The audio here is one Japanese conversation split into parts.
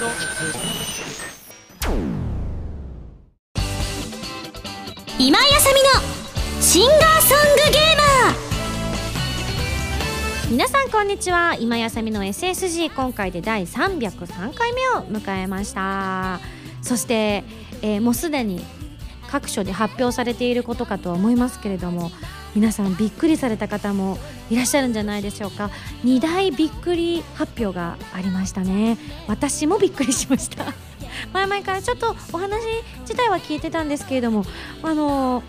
今井あさみのシンガーソングゲーマー。皆さんこんにちは。今井あさみの SSG 今回で第303回目を迎えました。そして、えーもうすでに各所で発表されていることかとは思いますけれども皆さんびっくりされた方もいらっしゃるんじゃないでしょうか。2大びっくり発表がありましたね。私もびっくりしました。前々からちょっとお話自体は聞いてたんですけれどもあの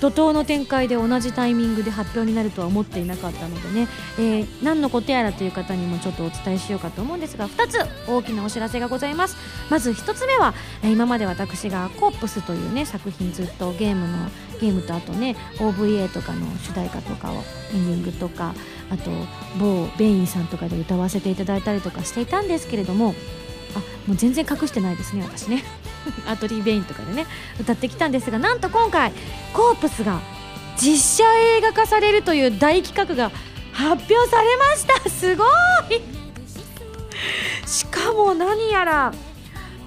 怒涛の展開で同じタイミングで発表になるとは思っていなかったのでね、えー何のことやらという方にもちょっとお伝えしようかと思うんですが2つ大きなお知らせがございます。まず1つ目は、え今まで私が「コープス」というね作品ずっとゲームのゲームとあとね OVA とかの主題歌とかをエンディングとかあと某ベインさんとかで歌わせていただいたりとかしていたんですけれどもあもう全然隠してないですね私ね。アトリー・ベインとかでね歌ってきたんですがなんと今回コープスが実写映画化されるという大企画が発表されました。すごい！しかも何やら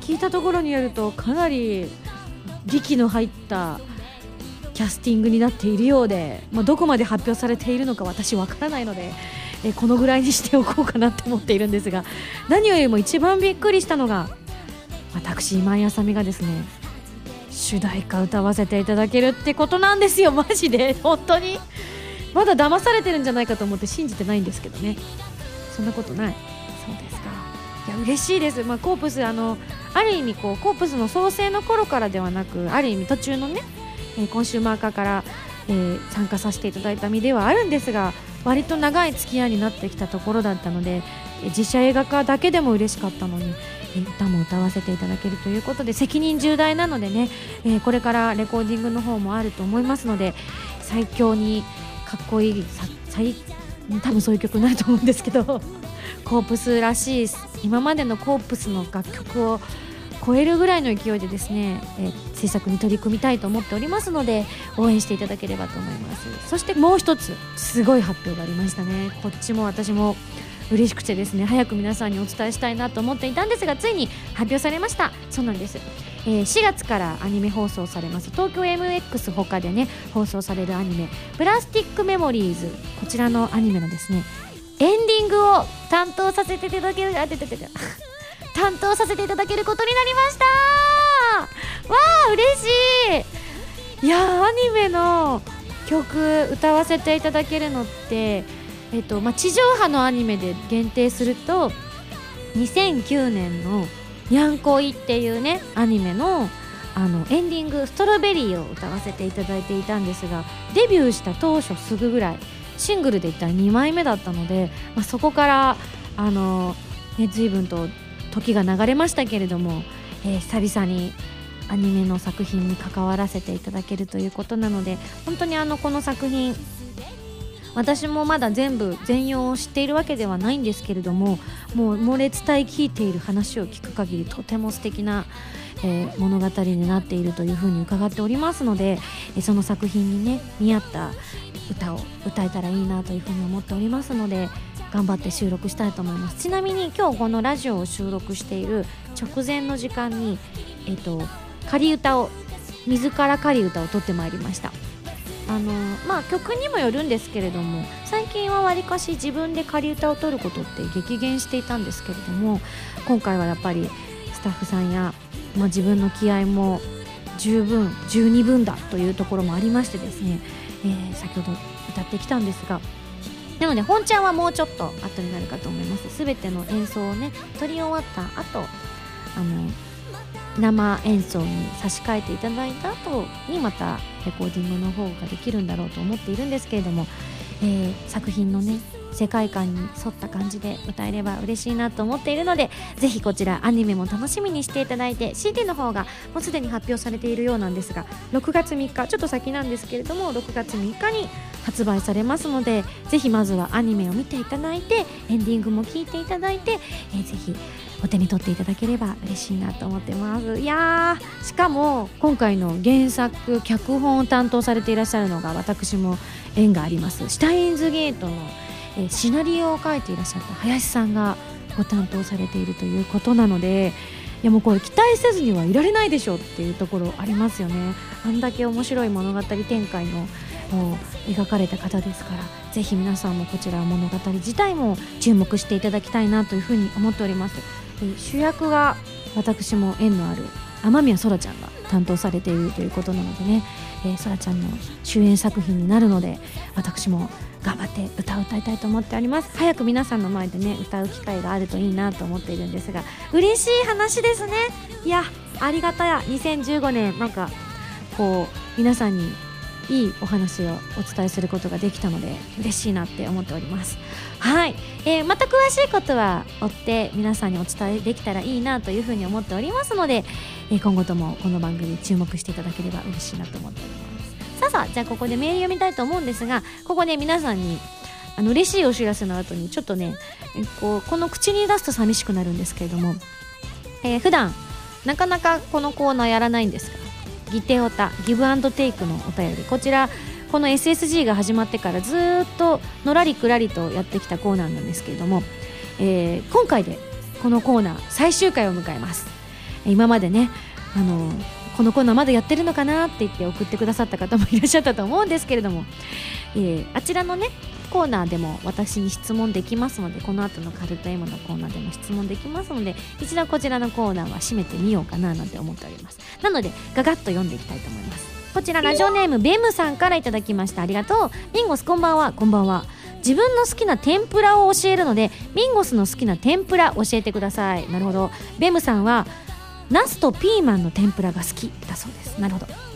聞いたところによるとかなり力の入ったキャスティングになっているようで、まあ、どこまで発表されているのか私わからないのでえこのぐらいにしておこうかなって思っているんですが何よりも一番びっくりしたのが私今井あさみがですね主題歌歌わせていただけるってことなんですよ。マジで。本当に。まだ騙されてるんじゃないかと思って信じてないんですけどね。そんなことない。そうですか。いや嬉しいです、まあ、コープスあのある意味こうコープスの創成の頃からではなくある意味途中のね、えーコンシューマー化から、えー参加させていただいた身ではあるんですが割と長い付き合いになってきたところだったのでえ実写映画化だけでも嬉しかったのにえ歌も歌わせていただけるということで責任重大なのでね、えこれからレコーディングの方もあると思いますので最強にかっこいい最多分そういう曲にないと思うんですけど コープスらしい今までのコープスの楽曲を超えるぐらいの勢いでですね、えー制作に取り組みたいと思っておりますので応援していただければと思います。そしてもう一つすごい発表がありましたね。こっちも私も嬉しくてですね早く皆さんにお伝えしたいなと思っていたんですがついに発表されました。そうなんです、えー4月からアニメ放送されます。東京 MX 他でね放送されるアニメ「プラスティックメモリーズ」こちらのアニメのですねエンディングを担当させていただけるあてててて担当させていただけることになりました。わあ嬉しい。いやーアニメの曲歌わせていただけるのって、えっとまあ、地上波のアニメで限定すると2009年の「にゃんこい」っていうねアニメのあのエンディング「ストロベリー」を歌わせていただいていたんですがデビューした当初すぐぐらいシングルで言ったら2枚目だったので、まあ、そこからあの、ね、随分と時が流れましたけれども、えー久々にアニメの作品に関わらせていただけるということなので本当にあのこの作品私もまだ全部全容を知っているわけではないんですけれどももう猛烈体聞いている話を聞く限りとても素敵な、えー物語になっているというふうに伺っておりますので、えその作品にね見合った歌を歌えたらいいなというふうに思っておりますので頑張って収録したいと思います。ちなみに今日このラジオを収録している直前の時間にえっ、と仮歌を水から仮歌を取ってまいりました。あのまあ曲にもよるんですけれども最近はわりかし自分で仮歌を取ることって激減していたんですけれども今回はやっぱりスタッフさんや、まあ、自分の気合も十分十二分だというところもありましてですね、えー先ほど歌ってきたんですがなので本ちゃんはもうちょっと後になるかと思います。全ての演奏をね撮り終わった後あの生演奏に差し替えていただいた後にまたレコーディングの方ができるんだろうと思っているんですけれども、えー作品のね世界観に沿った感じで歌えれば嬉しいなと思っているのでぜひこちらアニメも楽しみにしていただいて CD の方がもうすでに発表されているようなんですが6月3日ちょっと先なんですけれども6月3日に発売されますのでぜひまずはアニメを見ていただいてエンディングも聴いていただいて、えーぜひお手に取っていただければ嬉しいなと思ってます。いやしかも今回の原作脚本を担当されていらっしゃるのが私も縁があります。シュタインズゲートの、えシナリオを書いていらっしゃった林さんがご担当されているということなのでいやもうこれ期待せずにはいられないでしょっていうところありますよね。あんだけ面白い物語展開のを描かれた方ですからぜひ皆さんもこちら物語自体も注目していただきたいなというふうに思っております。主役が私も縁のある雨宮そらちゃんが担当されているということなのでね。そら、ちゃんの主演作品になるので私も頑張って歌を歌いたいと思っております。早く皆さんの前でね歌う機会があるといいなと思っているんですが嬉しい話ですね。いやありがたや。2015年なんかこう皆さんにいいお話をお伝えすることができたので嬉しいなって思っております。はい、えー、また詳しいことは追って皆さんにお伝えできたらいいなというふうに思っておりますので、えー、今後ともこの番組に注目していただければ嬉しいなと思っております。さあさあじゃあここでメール読みたいと思うんですがここで皆さんにあの嬉しいお知らせの後にちょっとね、こうこの口に出すと寂しくなるんですけれども、えー、普段なかなかこのコーナーやらないんですがギテオタギブアンドテイクのお便り。こちらこの SSG が始まってからずっとのらりくらりとやってきたコーナーなんですけれども、えー、今回でこのコーナー最終回を迎えます。今までねあのこのコーナーまだやってるのかなって言って送ってくださった方もいらっしゃったと思うんですけれども、えー、あちらのねコーナーでも私に質問できますのでこの後のカルト M のコーナーでも質問できますので一度こちらのコーナーは締めてみようかななんて思っております。なのでガガッと読んでいきたいと思います。こちらラジオネームベムさんからいただきました。ありがとう。ミンゴスこんばんは。こんばんは。自分の好きな天ぷらを教えるのでミンゴスの好きな天ぷら教えてください。なるほど。ベムさんはナスとピーマンの天ぷらが好きだそうです。なるほど。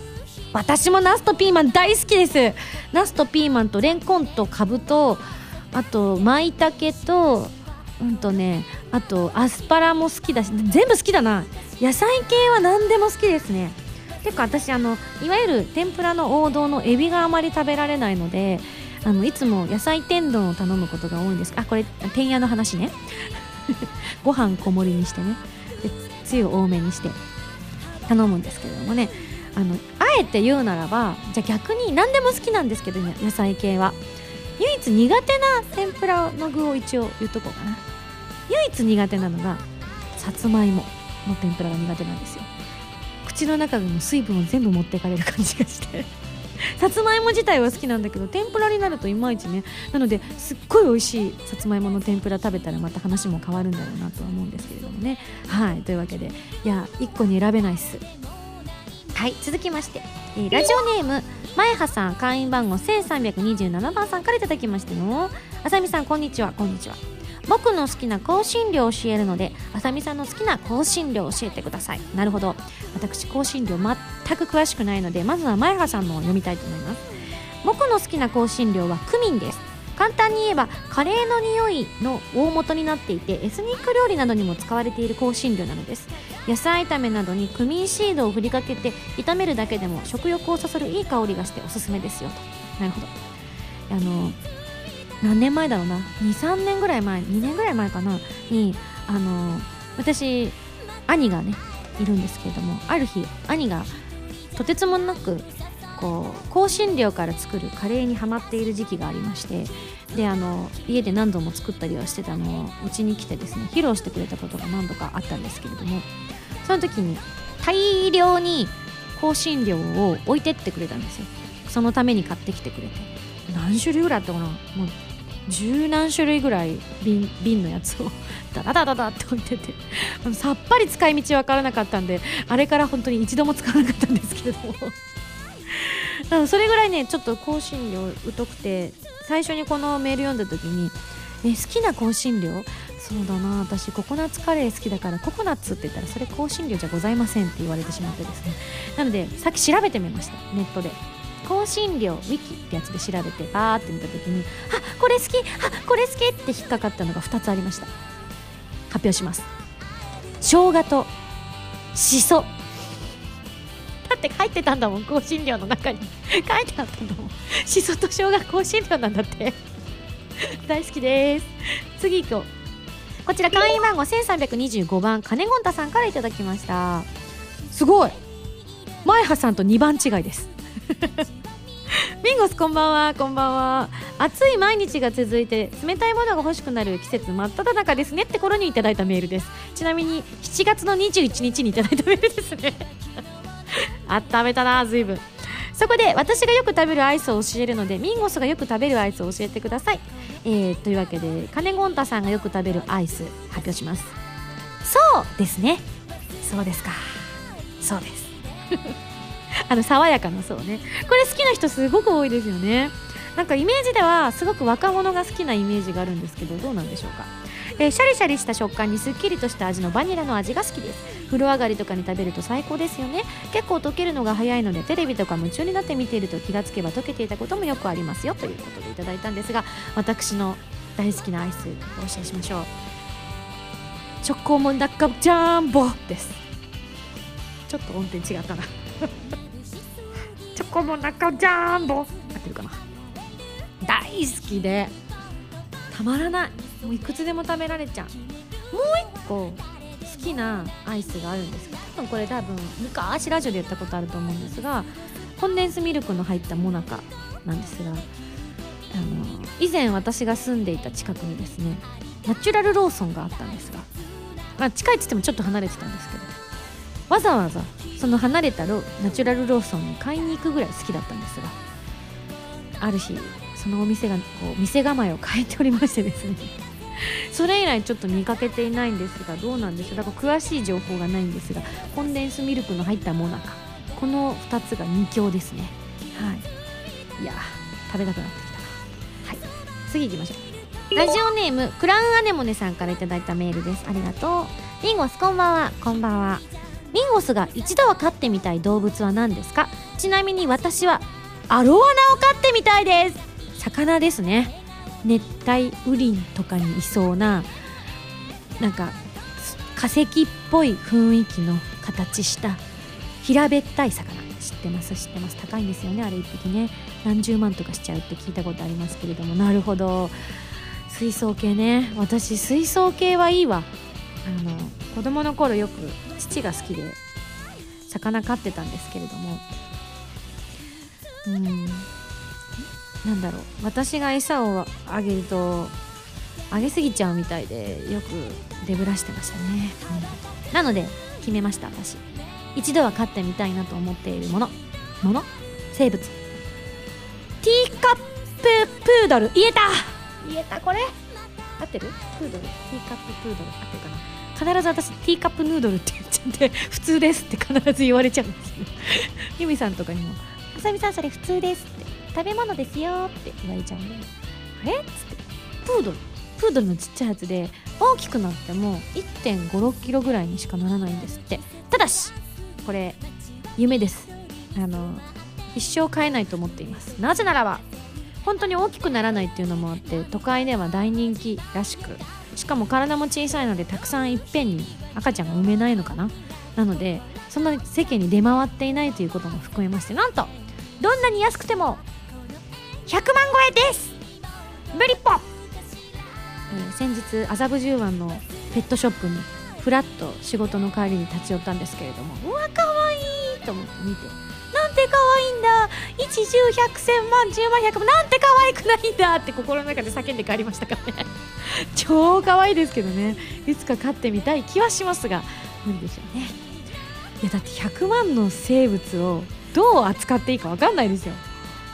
私もナスとピーマン大好きです。ナスとピーマンとレンコンとカブとあと舞茸とうんとねあとアスパラも好きだし全部好きだな。野菜系は何でも好きですね。結構私あのいわゆる天ぷらの王道のエビがあまり食べられないのであのいつも野菜天丼を頼むことが多いんです。あこれ天屋の話ね。ご飯小盛りにしてね。でつゆ多めにして頼むんですけれどもね。あのあえて言うならばじゃあ逆に何でも好きなんですけど、ね、野菜系は。唯一苦手な天ぷらの具を一応言っとこうかな。唯一苦手なのがさつまいもの天ぷらが苦手なんですよ。口の中の水分を全部持っていかれる感じがして。さつまいも自体は好きなんだけど天ぷらになるといまいちね。なのですっごい美味しいさつまいもの天ぷら食べたらまた話も変わるんだろうなとは思うんですけれどもね。はいというわけで。いや1個に選べないっす。はい続きまして、えー、ラジオネーム前葉さん会員番号1327番さんからいただきましたよあさみさんこんにちはこんにちは。僕の好きな香辛料を教えるのであさみさんの好きな香辛料を教えてください。なるほど。私香辛料全く詳しくないのでまずは前葉さんのを読みたいと思います。僕の好きな香辛料はクミンです。簡単に言えばカレーの匂いの大元になっていてエスニック料理などにも使われている香辛料なのです。野菜炒めなどにクミンシードを振りかけて炒めるだけでも食欲をそそるいい香りがしておすすめですよと。なるほど。あの何年前だろうな。23年ぐらい前2年ぐらい前かな。にあの私兄がねいるんですけれどもある日兄がとてつもなくこう香辛料から作るカレーにはまっている時期がありましてであの家で何度も作ったりはしてたのをうちに来てですね披露してくれたことが何度かあったんですけれどもその時に大量に香辛料を置いてってくれたんですよ。そのために買ってきてくれて。何種類ぐらいあったかな？もう十何種類ぐらい瓶瓶のやつを ダダダダダって置いてて。さっぱり使い道分からなかったんであれから本当に一度も使わなかったんですけれども。それぐらいねちょっと香辛料疎くて最初にこのメール読んだ時にえ好きな香辛料そうだな私ココナッツカレー好きだからココナッツって言ったらそれ香辛料じゃございませんって言われてしまってですね。なのでさっき調べてみましたネットで香辛料ウィキってやつで調べてバーって見た時にあこれ好きあこれ好きって引っかかったのが2つありました。発表します。生姜としそって書いてたんだもん香辛料の中に。書いてあったんだもんしそと生姜香辛料なんだって。大好きです。次行こう。こちら会員番号1325番。金ゴンタさんからいただきました。すごい。前葉さんと2番違いです。ミンゴスこんばんは。こんばんは。暑い毎日が続いて冷たいものが欲しくなる季節真っ只中ですねって頃にいただいたメールです。ちなみに7月の21日にいただいたメールですね温めたな随分そこで私がよく食べるアイスを教えるのでミンゴスがよく食べるアイスを教えてください、えー、というわけでカネゴンタさんがよく食べるアイス発表します。そうですね。そうですか。そうです。あの爽やかなそうね。これ好きな人すごく多いですよね。なんかイメージではすごく若者が好きなイメージがあるんですけどどうなんでしょうか？えー、シャリシャリした食感にすっきりとした味のバニラの味が好きです。風呂上がりとかに食べると最高ですよね。結構溶けるのが早いのでテレビとか夢中になって見ていると気がつけば溶けていたこともよくありますよ。ということでいただいたんですが私の大好きなアイスお教えしましょう。チョコモナカジャンボです。ちょっと音程違ったな。チョコモナカジャンボ。合ってるかな。大好きでたまらない。もういくつでも食べられちゃう。もう一個好きなアイスがあるんですけど多分これ多分昔ラジオで言ったことあると思うんですがコンデンスミルクの入ったモナカなんですがあの以前私が住んでいた近くにですねナチュラルローソンがあったんですが、まあ、近いっつってもちょっと離れてたんですけどわざわざその離れたロナチュラルローソンに買いに行くぐらい好きだったんですがある日そのお店がこう店構えを変えておりましてですねそれ以来ちょっと見かけていないんですがどうなんでしょう。だから詳しい情報がないんですがコンデンスミルクの入ったモナカ。この2つが2強ですね。はい。いや食べたくなってきたはい。次行きましょう。ラジオネームクラウンアネモネさんから頂いたメールです。ありがとう。ミンゴスこんばんは。こんばんは。ミンゴスが一度は飼ってみたい動物は何ですか？ちなみに私はアロワナを飼ってみたいです。魚ですね熱帯雨林とかにいそうななんか化石っぽい雰囲気の形した平べったい魚。知ってます？知ってます？高いんですよねあれ1匹ね。何十万とかしちゃうって聞いたことありますけれども。なるほど。水槽系ね。私水槽系はいいわ。あの子供の頃よく父が好きで魚飼ってたんですけれども。うん。なんだろう。私が餌をあげるとあげすぎちゃうみたいでよくデブらしてましたね、うん、なので決めました私。一度は飼ってみたいなと思っているもの。もの？生物。ティーカッププードル。言えた！言えたこれ？合ってる？プードル？ティーカッププードル合ってるかな？必ず私ティーカップヌードルって言っちゃって普通ですって必ず言われちゃうんですよ。ユミさんとかにも「あさみさんそれ普通です」って食べ物ですよって言われちゃうんであれっつって。プードルプードルのちっちゃいやつで大きくなっても1 5 6キロぐらいにしかならないんですって。ただしこれ夢です。あの一生飼えないと思っています。なぜならば本当に大きくならないっていうのもあって都会では大人気らしくしかも体も小さいのでたくさんいっぺんに赤ちゃんが産めないのかな？なのでそんなに世間に出回っていないということも含めましてなんとどんなに安くても100万超えです。ブリッポ、えー、先日麻布十番のペットショップにふらっと仕事の帰りに立ち寄ったんですけれどもうわかわいいと思って見て。なんて可愛いいんだ。一十百千万十万百万なんて可愛くないんだって心の中で叫んで帰りましたからね。超可愛いですけどね。いつか飼ってみたい気はしますが無理でしょうね。いやだって100万の生物をどう扱っていいか分かんないですよ。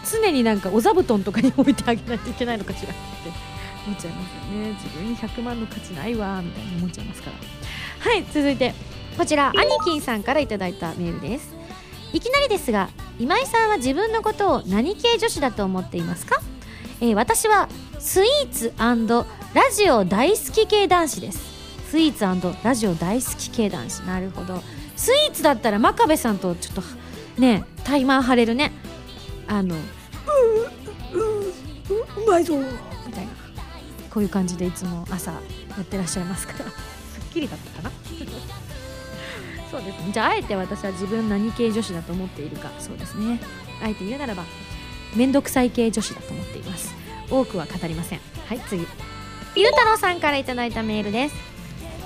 常になんかお座布団とかに置いてあげないといけないのかしらって思っちゃいますよね。自分に100万の価値ないわみたいに思っちゃいますから。はい続いてこちらアニキンさんからいただいたメールです。いきなりですが今井さんは自分のことを何系女子だと思っていますか、えー、私はスイーツラジオ大好き系男子です。スイーツラジオ大好き系男子。なるほど。スイーツだったら真壁さんとちょっとねタイマー張れるね。あの「うううまいぞ」みたいなこういう感じでいつも朝やってらっしゃいますからすっきりだったかなそうですねじゃああえて私は自分何系女子だと思っているかそうですねあえて言うならば面倒くさい系女子だと思っています多くは語りませんはい次ゆうたろうさんからいただいたメールです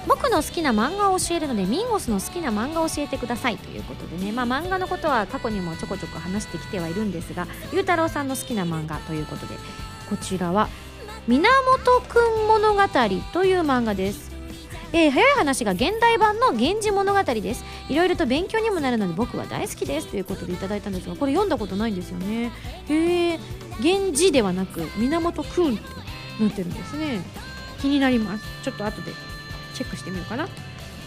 僕の好きな漫画を教えるのでミンゴスの好きな漫画を教えてくださいということでね、まあ、漫画のことは過去にもちょこちょこ話してきてはいるんですがゆうたろうさんの好きな漫画ということでこちらは「源くん物語」という漫画です。えー、早い話が現代版の「源氏物語」です。いろいろと勉強にもなるので僕は大好きですということでいただいたんですがこれ読んだことないんですよね。へえ源氏ではなく源くんってなってるんですね。気になります。ちょっと後で。チェックしてみようかな、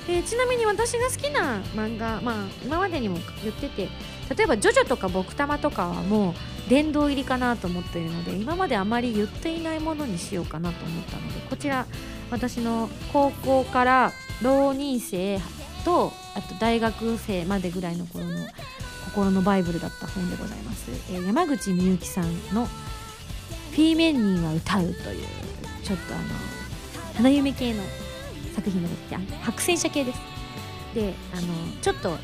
えー、ちなみに私が好きな漫画まあ今までにも言ってて例えば「ジョジョ」とか「僕玉」とかはもう殿堂入りかなと思っているので今まであまり言っていないものにしようかなと思ったのでこちら私の高校から浪人生とあと大学生までぐらいの頃の心のバイブルだった本でございます、えー、山口みゆきさんの「フィーメンニーは歌う」というちょっとあの花嫁系の作品が出て白戦車系です。であのちょっと不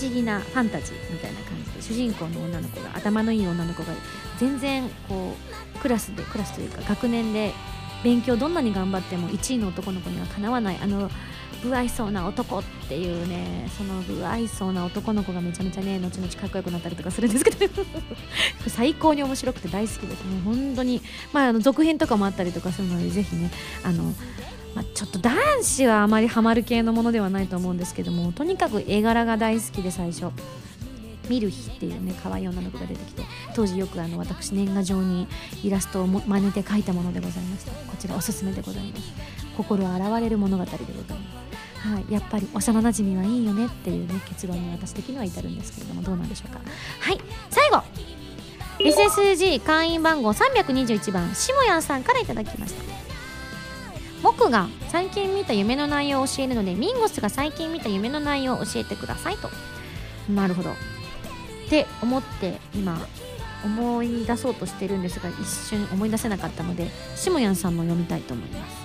思議なファンタジーみたいな感じで主人公の女の子が頭のいい女の子が全然こうクラスでクラスというか学年で勉強どんなに頑張っても1位の男の子にはかなわないあの不愛想な男っていうねその不愛想な男の子がめちゃめちゃね後々かっこよくなったりとかするんですけど 最高に面白くて大好きです。ね本当にまああの続編とかもあったりとかするのでぜひねあのまあ、ちょっと男子はあまりハマる系のものではないと思うんですけどもとにかく絵柄が大好きで最初。見る日っていうね可愛い女の子が出てきて当時よくあの私年賀状にイラストを真似て描いたものでございました。こちらおすすめでございます。心洗われる物語でございます。はい、やっぱり幼なじみはいいよねっていうね結論に私的には至るんですけれどもどうなんでしょうか。はい最後。SSG 会員番号321番しもやんさんから頂きました僕が最近見た夢の内容を教えるのでミンゴスが最近見た夢の内容を教えてくださいと。なるほど。って思って今思い出そうとしてるんですが一瞬思い出せなかったのでしもやんさんの読みたいと思います。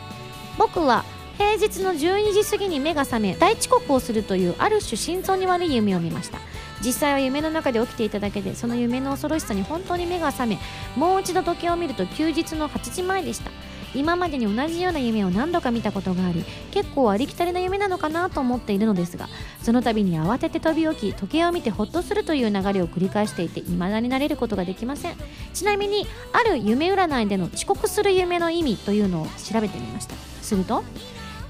僕は平日の12時過ぎに目が覚め大遅刻をするというある種心臓に悪い夢を見ました。実際は夢の中で起きていただけでその夢の恐ろしさに本当に目が覚めもう一度時計を見ると休日の8時前でした。今までに同じような夢を何度か見たことがあり結構ありきたりな夢なのかなと思っているのですがその度に慌てて飛び起き時計を見てホッとするという流れを繰り返していて未だになれることができません。ちなみにある夢占いでの遅刻する夢の意味というのを調べてみました。すると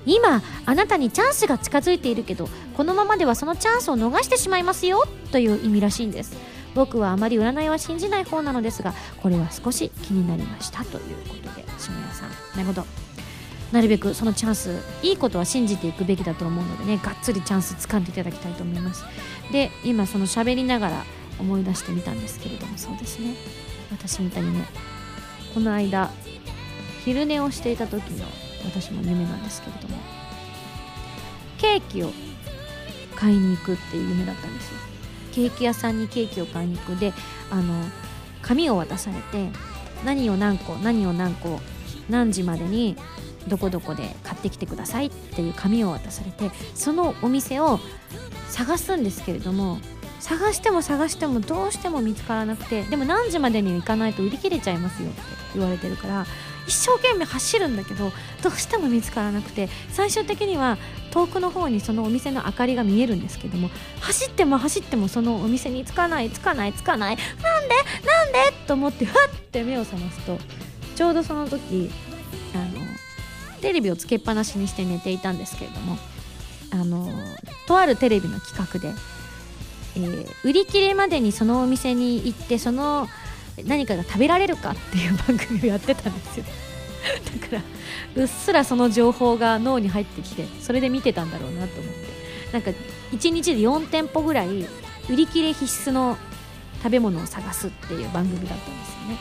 今あなたにチャンスが近づいているけどこのままではそのチャンスを逃してしまいますよという意味らしいんです。僕はあまり占いは信じない方なのですがこれは少し気になりましたということで下谷さん。なるほど。なるべくそのチャンスいいことは信じていくべきだと思うのでねがっつりチャンス掴んでいただきたいと思います。で今その喋りながら思い出してみたんですけれどもそうですね。私みたいにねこの間昼寝をしていた時の私の夢なんですけれどもケーキを買いに行くっていう夢だったんですよ。ケーキ屋さんにケーキを買いに行くであの紙を渡されて何を何個何を何個何時までにどこどこで買ってきてくださいっていう紙を渡されてそのお店を探すんですけれども探しても探してもどうしても見つからなくてでも何時までに行かないと売り切れちゃいますよって言われてるから一生懸命走るんだけどどうしても見つからなくて最終的には遠くの方にそのお店の明かりが見えるんですけども走っても走ってもそのお店に着かない着かない着かないなんでなんで？と思ってふって目を覚ますとちょうどその時あのテレビをつけっぱなしにして寝ていたんですけれどもあのとあるテレビの企画で、えー、売り切れまでにそのお店に行ってその何かが食べられるかっていう番組をやってたんですよ。だからうっすらその情報が脳に入ってきてそれで見てたんだろうなと思ってなんか1日で4店舗ぐらい売り切れ必須の食べ物を探すっていう番組だったんですよね。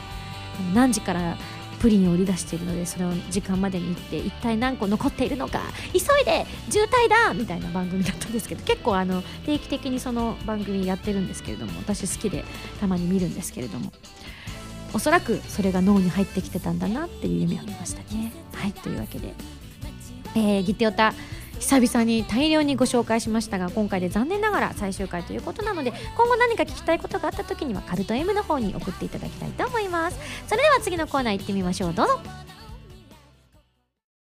何時からプリンを売り出しているのでそれを時間までに行って一体何個残っているのか急いで渋滞だみたいな番組だったんですけど結構あの定期的にその番組やってるんですけれども私好きでたまに見るんですけれどもおそらくそれが脳に入ってきてたんだなっていう夢を見ましたね。はいというわけで、えー、ギテオタ久々に大量にご紹介しましたが今回で残念ながら最終回ということなので今後何か聞きたいことがあった時にはカルト M の方に送っていただきたいと思います。それでは次のコーナー行ってみましょう。どうぞ。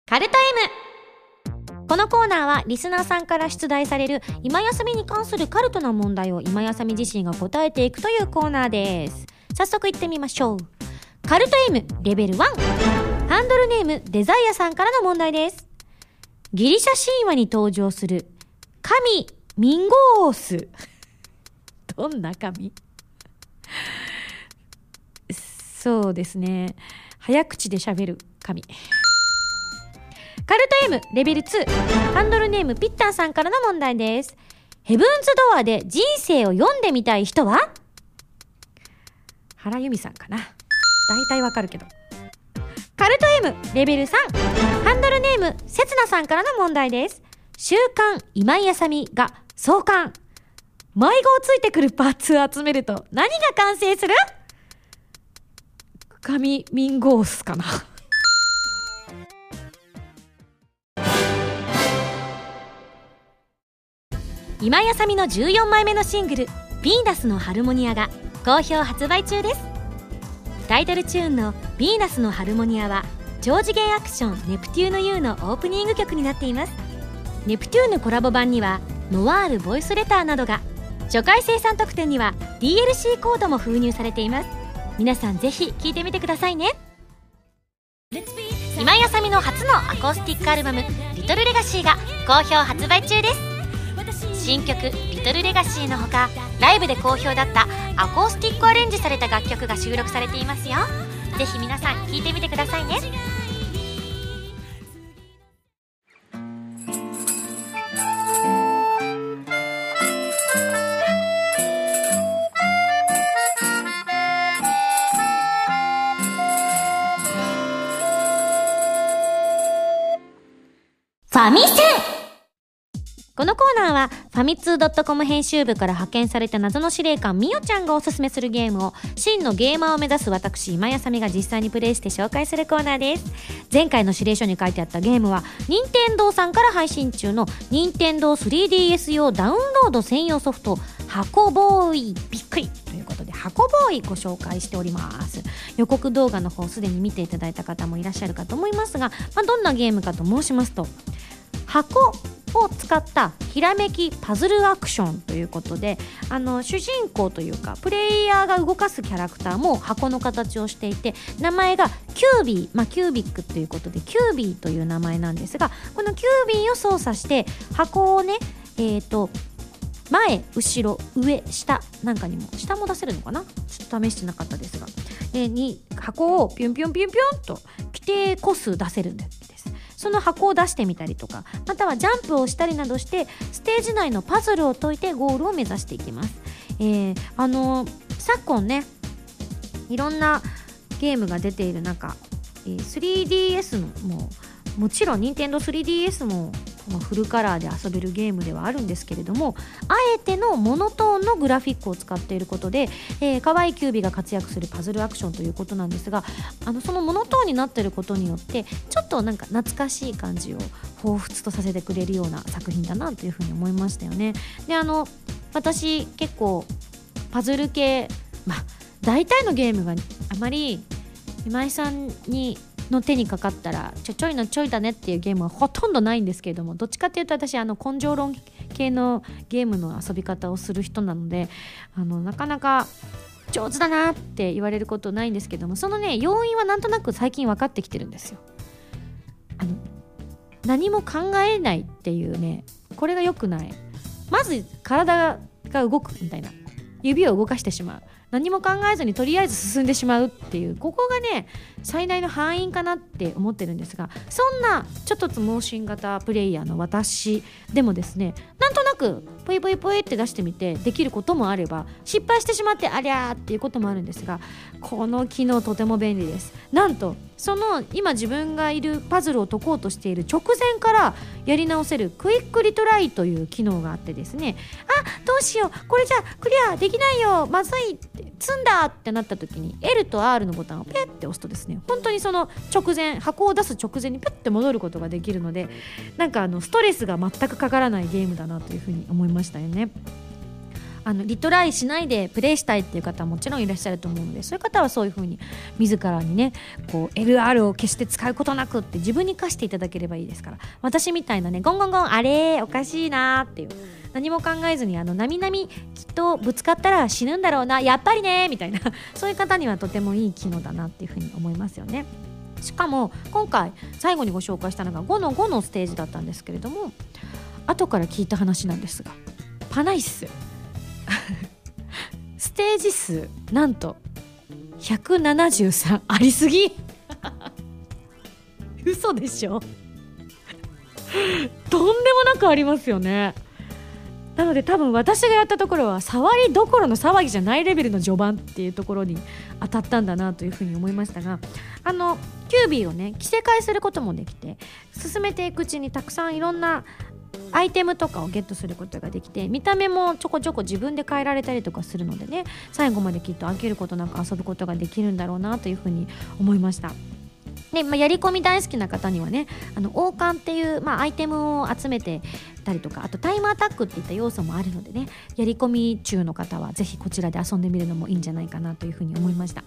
カルト M このコーナーはリスナーさんから出題される今休みに関するカルトな問題を今休み自身が答えていくというコーナーです。早速いってみましょう。カルト M レベル1ハンドルネームデザイアさんからの問題です。ギリシャ神話に登場する神ミンゴース。どんな神？そうですね。早口で喋る神。カルト M レベル2ハンドルネームピッタンさんからの問題です。ヘブンズドアで人生を読んでみたい人は？原由美さんかな。大体わかるけど。カルト M レベル3ハンドルネームせつなさんからの問題です。週刊今井あさみが創刊。迷子をついてくるパーツを集めると何が完成する？神ミンゴースかな。今井あさみの14枚目のシングル「ヴィーナスのハルモニア」が好評発売中です。タイトルチューンの「ヴィーナスのハルモニア」は超次元アクション「ネプテューヌ U」のオープニング曲になっています。ネプテューヌコラボ版にはノワールボイスレターなどが初回生産特典には DLC コードも封入されています。皆さんぜひ聴いてみてくださいね。今井あさみの初のアコースティックアルバム「リトルレガシーが好評発売中です。新曲「リトルレガシーのほかライブで好評だったアコースティックアレンジされた楽曲が収録されていますよ。ぜひ皆さん聴いてみてくださいね。ファミセン。このコーナーはファミツー .com 編集部から派遣された謎の司令官みおちゃんがおすすめするゲームを真のゲーマーを目指す私今やさみが実際にプレイして紹介するコーナーです。前回の指令書に書いてあったゲームは任天堂さんから配信中の任天堂 3DS 用ダウンロード専用ソフト箱ボーイびっくりということで箱ボーイご紹介しております。予告動画の方すでに見ていただいた方もいらっしゃるかと思いますが、まあ、どんなゲームかと申しますと箱を使ったひらめきパズルアクションということであの主人公というかプレイヤーが動かすキャラクターも箱の形をしていて名前がキュービー、まあ、キュービックということでキュービーという名前なんですがこのキュービーを操作して箱をねえっ、と前後ろ上下なんかにも下も出せるのかな？ちょっと試してなかったですが、えーに箱をピュンピュンピュンピュンと規定個数出せるんですその箱を出してみたりとかまたはジャンプをしたりなどしてステージ内のパズルを解いてゴールを目指していきます、えー、あのー昨今ねいろんなゲームが出ている中、えー 3DS のももちろん Nintendo3DS もまあフルカラーで遊べるゲームではあるんですけれどもあえてのモノトーンのグラフィックを使っていることで、えー、可愛いキュービが活躍するパズルアクションということなんですがあのそのモノトーンになっていることによってちょっとなんか懐かしい感じを彷彿とさせてくれるような作品だなというふうに思いましたよね。であの私結構パズル系まあ大体のゲームがあまり今井さんにの手にかかったらちょちょいのちょいだねっていうゲームはほとんどないんですけれどもどっちかっていうと私あの根性論系のゲームの遊び方をする人なのであのなかなか上手だなって言われることないんですけどもそのね要因はなんとなく最近分かってきてるんですよ。あの何も考えないっていうねこれが良くない。まず体が動くみたいな。指を動かしてしまう。何も考えずにとりあえず進んでしまうっていうここがね最大の範囲かなって思ってるんですがそんなちょっとつ盲信型プレイヤーの私でもですねなんとなくポイポイポイって出してみてできることもあれば失敗してしまってありゃーっていうこともあるんですがこの機能とても便利です。なんとその今自分がいるパズルを解こうとしている直前からやり直せるクイックリトライという機能があってですね。あどうしよう。これじゃクリアできないよ。まずい。って積んだってなった時に L と R のボタンをペッて押すとですね。本当にその直前箱を出す直前にペッて戻ることができるのでなんかあのストレスが全くかからないゲームだなというふうに思いましたよね。あのリトライしないでプレイしたいっていう方はもちろんいらっしゃると思うのでそういう方はそういうふうに自らにねこう LR を決して使うことなくって自分に課していただければいいですから私みたいなねゴンゴンゴンあれおかしいなっていう何も考えずにあのなみなみきっとぶつかったら死ぬんだろうなやっぱりねみたいな そういう方にはとてもいい機能だなっていうふうに思いますよね。しかも今回最後にご紹介したのが5の5のステージだったんですけれども後から聞いた話なんですがパナイス ステージ数なんと173ありすぎ。嘘でしょ。とんでもなくありますよね。なので多分私がやったところは触りどころの騒ぎじゃないレベルの序盤っていうところに当たったんだなというふうに思いましたがあのキュービーをね着せ替えすることもできて進めていくうちにたくさんいろんなアイテムとかをゲットすることができて見た目もちょこちょこ自分で変えられたりとかするのでね最後まできっと飽きることなく遊ぶことができるんだろうなというふうに思いました。で、まあ、やり込み大好きな方にはねあの王冠っていう、まあ、アイテムを集めてたりとかあとタイムアタックっていった要素もあるのでねやり込み中の方はぜひこちらで遊んでみるのもいいんじゃないかなというふうに思いました。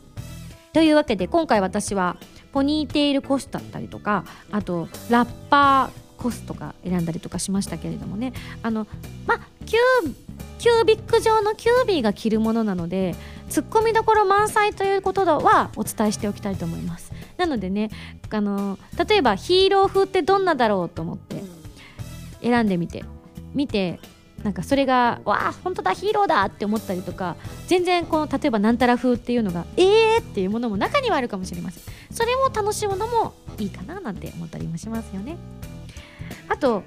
というわけで今回私はポニーテールコスだったりとかあとラッパーコスとか選んだりとかしましたけれどもね。あのまあキュービック上のキュービーが着るものなのでツッコミどころ満載ということはお伝えしておきたいと思います。なのでねあの例えばヒーロー風ってどんなだろうと思って選んでみて。見てなんかそれがわあ本当だヒーローだって思ったりとか全然この例えばなんたら風っていうのがえーっていうものも中にはあるかもしれません。それを楽しむのもいいかななんて思ったりもしますよね。あと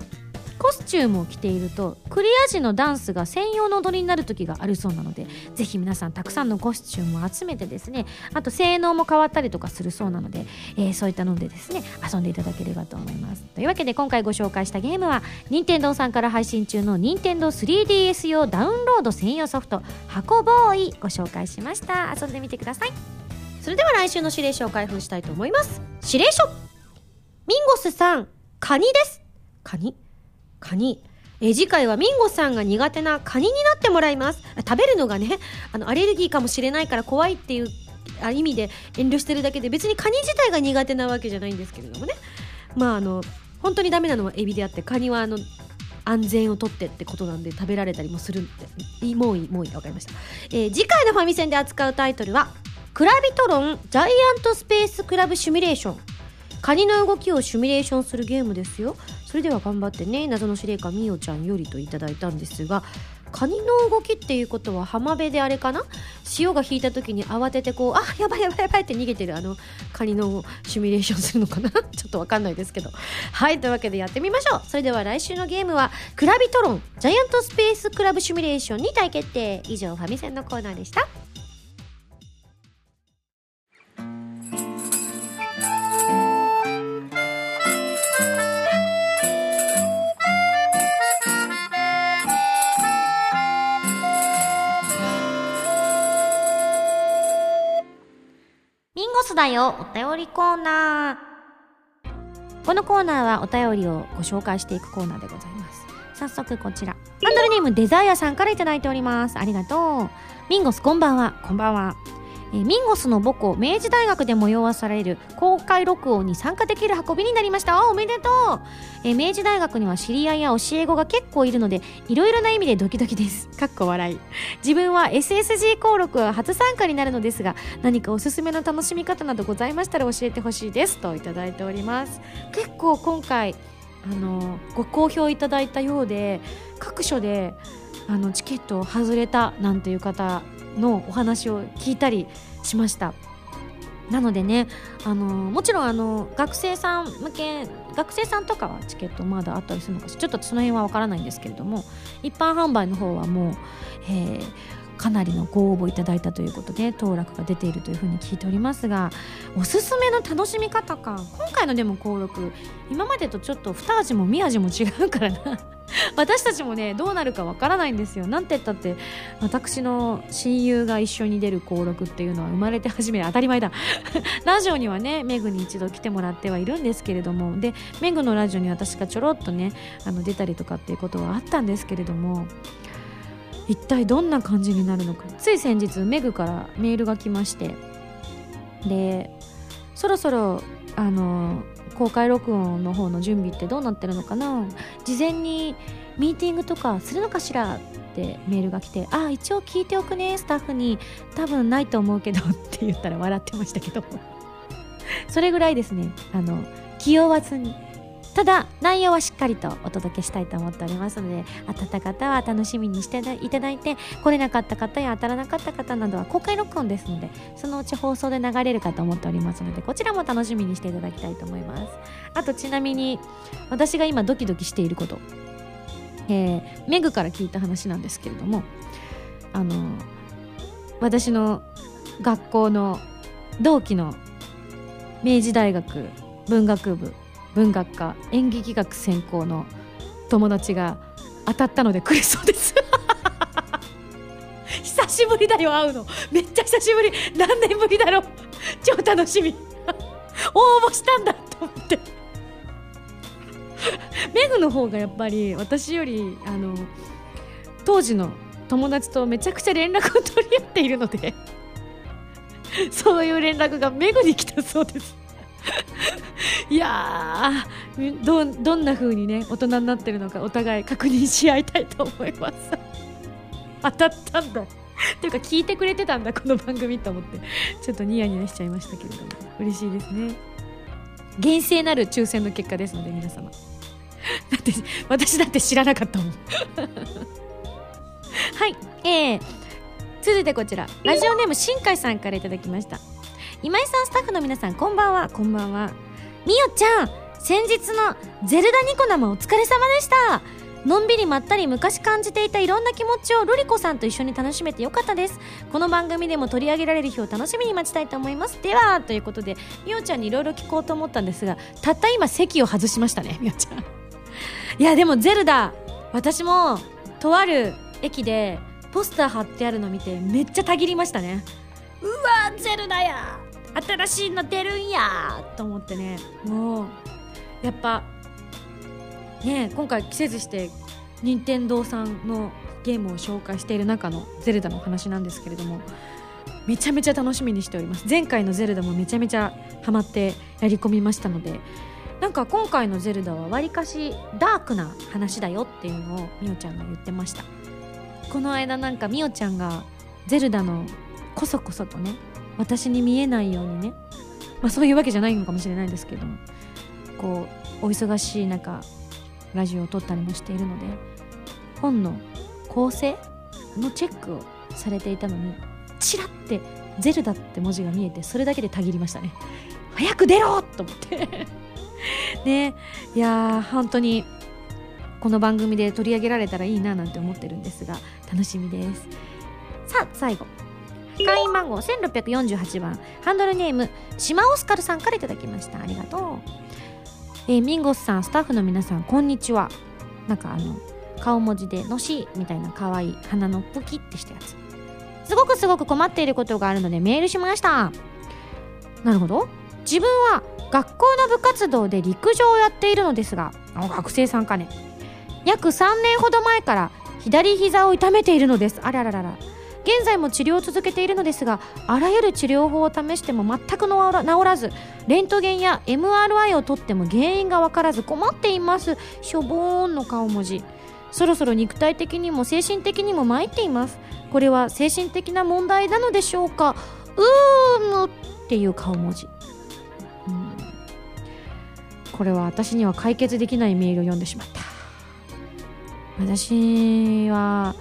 コスチュームを着ているとクリア時のダンスが専用の踊りになる時があるそうなのでぜひ皆さんたくさんのコスチュームを集めてですねあと性能も変わったりとかするそうなので、えー、そういったのでですね遊んでいただければと思います。というわけで今回ご紹介したゲームは任天堂さんから配信中の任天堂 3DS 用ダウンロード専用ソフト箱ボーイご紹介しました。遊んでみてください。それでは来週の指令書を開封したいと思います。指令書。ミンゴスさんカニです。カニ？カニ。え次回はミンゴさんが苦手なカニになってもらいます。食べるのがね、あの、アレルギーかもしれないから怖いっていう意味で遠慮してるだけで、別にカニ自体が苦手なわけじゃないんですけれどもね。まあ、あの、本当にダメなのはエビであって、カニはあの、安全をとってってことなんで食べられたりもするってもういいもういい分かりました、えー、次回のファミセンで扱うタイトルは「クラビトロンジャイアントスペースクラブシミュレーション」カニの動きをシミュレーションするゲームですよそれでは頑張ってね謎の司令官みおちゃんよりといただいたんですがカニの動きっていうことは浜辺であれかな？潮が引いた時に慌ててこうあやばいやばいやばいって逃げてるあのカニのシミュレーションするのかな？ちょっとわかんないですけど。はいというわけでやってみましょう。それでは来週のゲームはクラビトロンジャイアントスペースクラブシミュレーションに大決定。以上ファミセンのコーナーでした。スだよお便りコーナーこのコーナーはお便りをご紹介していくコーナーでございます。早速こちら。ハンドルネームデザイアさんから頂いております。ありがとう。ミンゴスこんばんは。こんばんは。えミンゴスの母校明治大学で催される公開録音に参加できる運びになりました。おめでとう、え明治大学には知り合いや教え子が結構いるのでいろいろな意味でドキドキです。かっこ笑い。自分は SSG 登録は初参加になるのですが何かおすすめの楽しみ方などございましたら教えてほしいです。といただいております。結構今回あのご好評いただいたようで各所であのチケットを外れたなんていう方のお話を聞いたりしました。なのでねあのもちろんあの学生さん向け学生さんとかはチケットまだあったりするのかちょっとその辺はわからないんですけれども一般販売の方はもう、えー、かなりのご応募いただいたということで当落が出ているというふうに聞いておりますがおすすめの楽しみ方か。今回のでも登録今までとちょっと二味も三味も違うからな。私たちもねどうなるかわからないんですよ。なんて言ったって私の親友が一緒に出る登録っていうのは生まれて初めて当たり前だ。ラジオにはねメグに一度来てもらってはいるんですけれども。でメグのラジオに私がちょろっとねあの出たりとかっていうことはあったんですけれども。一体どんな感じになるのか。つい先日メグからメールが来まして。でそろそろあの公開録音の方の準備ってどうなってるのかな？事前にミーティングとかするのかしら？ってメールが来て「ああ一応聞いておくねスタッフに。多分ないと思うけど」って言ったら笑ってましたけど。それぐらいですね。あの気負わずに。ただ内容はしっかりとお届けしたいと思っておりますので当たった方は楽しみにしていただいて来れなかった方や当たらなかった方などは公開録音ですのでそのうち放送で流れるかと思っておりますのでこちらも楽しみにしていただきたいと思います。あとちなみに私が今ドキドキしていること。えー、メグから聞いた話なんですけれどもあの私の学校の同期の明治大学文学部文学科演劇学専攻の友達が当たったのでくれそうです。久しぶりだよ会うの。めっちゃ久しぶり。何年ぶりだろう。超楽しみ。応募したんだと思って。メグの方がやっぱり私よりあの当時の友達とめちゃくちゃ連絡を取り合っているのでそういう連絡がメグに来たそうです。いやどどんな風にね大人になってるのかお互い確認し合いたいと思います。当たったんだ。っていうか聞いてくれてたんだこの番組と思って。ちょっとニヤニヤしちゃいましたけれども。嬉しいですね。厳正なる抽選の結果ですので皆様。だって私だって知らなかったもん。はいえー、続いてこちら。ラジオネーム新海さんから頂きました。今井さんスタッフの皆さんこんばんは。こんばんは。みよちゃん先日のゼルダニコ生お疲れ様でした。のんびりまったり昔感じていたいろんな気持ちをルリコさんと一緒に楽しめてよかったです。この番組でも取り上げられる日を楽しみに待ちたいと思います。ではということでみおちゃんにいろいろ聞こうと思ったんですがたった今席を外しましたね みおちゃん。いやでもゼルダ私もとある駅でポスター貼ってあるの見てめっちゃたぎりましたね。うわゼルダや新しいの出るんやと思ってね。もうやっぱね今回季節して任天堂さんのゲームを紹介している中のゼルダの話なんですけれどもめちゃめちゃ楽しみにしております。前回のゼルダもめちゃめちゃハマってやり込みましたのでなんか今回の「ゼルダ」はわりかしダークな話だよっていうのをみおちゃんが言ってました。この間なんかみおちゃんがゼルダのこそこそとね私に見えないようにね。まあそういうわけじゃないのかもしれないんですけども。こうお忙しい中ラジオを撮ったりもしているので本の構成のチェックをされていたのにチラって「ゼルダ」って文字が見えてそれだけでたぎりましたね。早く出ろと思って。ね。いやー本当にこの番組で取り上げられたらいいななんて思ってるんですが楽しみです。さあ最後。会員番号1648番。ハンドルネーム島オスカルさんから頂きました。ありがとう。えー、ミンゴスさんスタッフの皆さんこんにちは。なんかあの顔文字で「のし」みたいな可愛い鼻のプキってしたやつ。すごくすごく困っていることがあるのでメールしました。なるほど。自分は学校の部活動で陸上をやっているのですが学生さんかね。約3年ほど前から左膝を痛めているのです。あらららら。現在も治療を続けているのですがあらゆる治療法を試しても全く治らずレントゲンや MRI を取っても原因が分からず困っています。しょぼーんの顔文字。そろそろ肉体的にも精神的にも参っています。これは精神的な問題なのでしょうか。うーむっていう顔文字。これは私には解決できないメールを読んでしまった。私は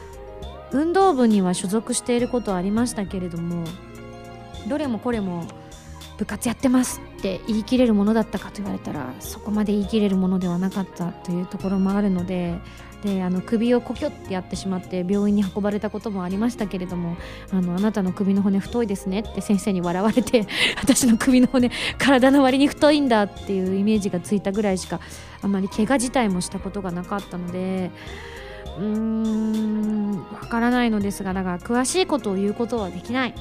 運動部には所属していることはありましたけれどもどれもこれも部活やってますって言い切れるものだったかと言われたらそこまで言い切れるものではなかったというところもあるのでであの首をこきょってやってしまって病院に運ばれたこともありましたけれどもあのあなたの首の骨太いですねって先生に笑われて 私の首の骨体の割に太いんだっていうイメージがついたぐらいしかあまり怪我自体もしたことがなかったのでうーんわからないのですがだから詳しいことを言うことはできない。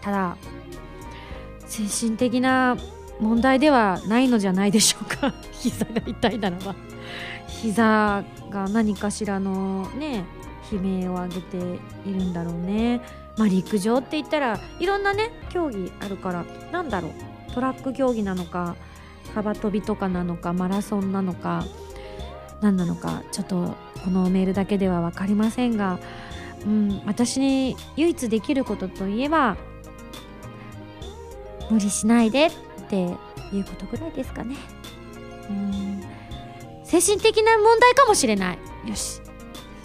ただ精神的な問題ではないのじゃないでしょうか。膝が痛いならば。膝が何かしらのね悲鳴を上げているんだろうね。まあ陸上って言ったらいろんなね競技あるからなんだろう。トラック競技なのか幅跳びとかなのかマラソンなのか何なのかちょっとこのメールだけでは分かりませんが、うん、私に唯一できることといえば無理しないでっていうことぐらいですかね。うん精神的な問題かもしれない。よし。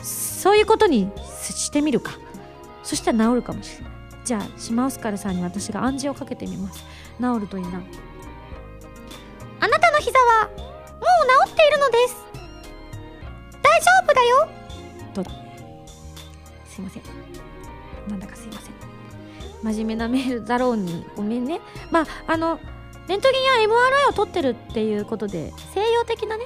そういうことにしてみるか。そしたら治るかもしれない。じゃあ島オスカルさんに私が暗示をかけてみます。治るといいな。あなたの膝はもう治っているのです。大丈夫だよ。どうだ？すいません。なんだかすいません。真面目なメールだろうにごめんね。まああのレントゲンや MRI を取ってるっていうことで西洋的なね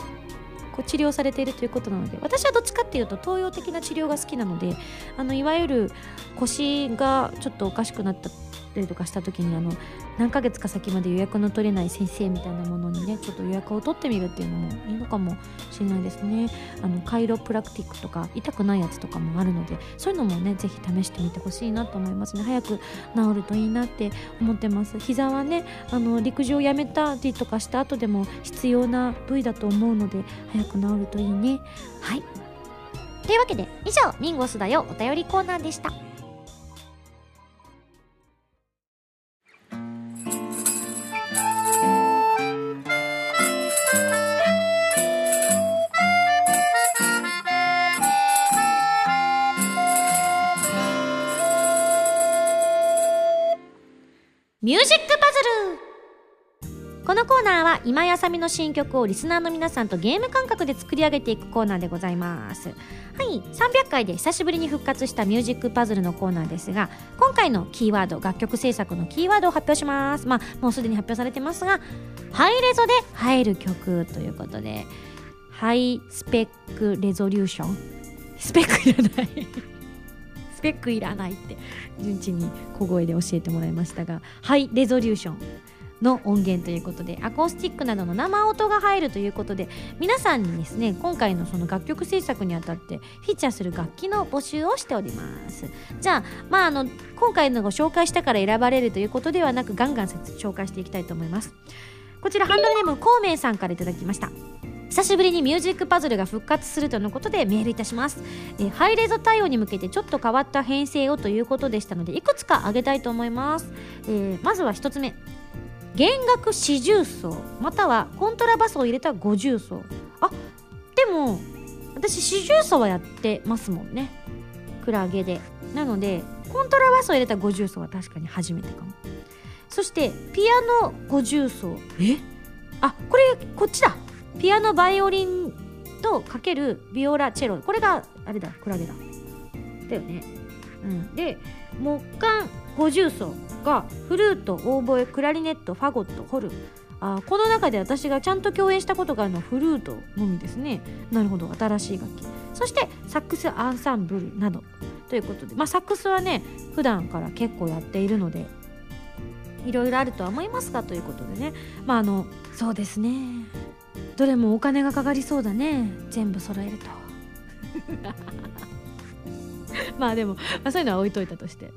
こう治療されているということなので私はどっちかっていうと東洋的な治療が好きなのであのいわゆる腰がちょっとおかしくなったりとかした時にあの何ヶ月か先まで予約の取れない先生みたいなものにねちょっと予約を取ってみるっていうのもいいのかもしれないですね。あのカイロプラクティックとか痛くないやつとかもあるのでそういうのもねぜひ試してみてほしいなと思いますね。早く治るといいなって思ってます。膝はねあの陸上をやめたりとかした後でも必要な部位だと思うので早く治るといいね。はい。というわけで以上ミンゴスだよお便りコーナーでした。ミュージックパズル。このコーナーは今やさみの新曲をリスナーの皆さんとゲーム感覚で作り上げていくコーナーでございます。はい300回で久しぶりに復活したミュージックパズルのコーナーですが今回のキーワード楽曲制作のキーワードを発表します。まあもうすでに発表されてますがハイレゾで入る曲ということでハイスペックレゾリューション？スペックいらない。スペックいらないって順次に小声で教えてもらいましたがハイレゾリューションの音源ということでアコースティックなどの生音が入るということで皆さんにですね今回のその楽曲制作にあたってフィーチャーする楽器の募集をしております。じゃあまああの今回のご紹介したから選ばれるということではなくガンガン紹介していきたいと思います。こちらハンドルネーム孔明さんから頂きました。久しぶりにミュージックパズルが復活するとのことでメールいたします、えー、ハイレゾ対応に向けてちょっと変わった編成をということでしたのでいくつか挙げたいと思います、えー、まずは1つ目。弦楽四重奏。またはコントラバスを入れた五重奏。あでも私四重奏はやってますもんね。クラゲで。なのでコントラバスを入れた五重奏は確かに初めてかも。そしてピアノ五重奏。え？あこれこっちだ。ピアノバイオリンとかけるビオラチェロ。これがあれだクラゲだ。だよね。うん。で木管五重奏がフルートオーボエクラリネットファゴットホル。ンあこの中で私がちゃんと共演したことがあるのはフルートのみですね。なるほど。新しい楽器。そしてサックスアンサンブルなどということで、まあ、サックスはね普段から結構やっているのでいろいろあるとは思いますがということでね。まああのそうですね。どれもお金がかかりそうだね。全部揃えると。まあでも、まあ、そういうのは置いといたとして。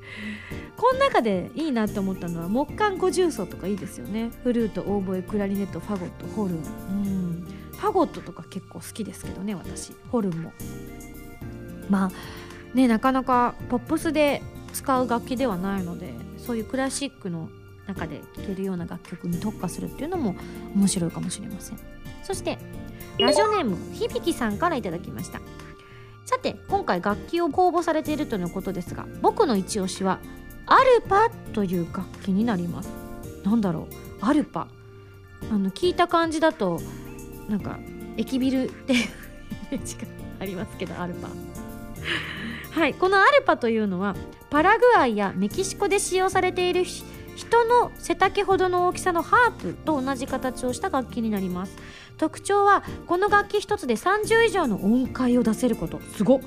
この中でいいなって思ったのは木管五重奏とかいいですよね。フルートオーボエクラリネットファゴットホルン。うん。ファゴットとか結構好きですけどね私。ホルンも。まあねなかなかポップスで使う楽器ではないのでそういうクラシックの中で聴けるような楽曲に特化するっていうのも面白いかもしれません。そしてラジオネーム響さんから頂きました。さて今回楽器を公募されているとのことですが僕の一押しはアルパという楽器になります。なんだろう？アルパ。あの聞いた感じだとなんか駅ビルってイメージがありますけどアルパ。はいこのアルパというのはパラグアイやメキシコで使用されている人の背丈ほどの大きさのハープと同じ形をした楽器になります。特徴はこの楽器一つで30以上の音階を出せること。すご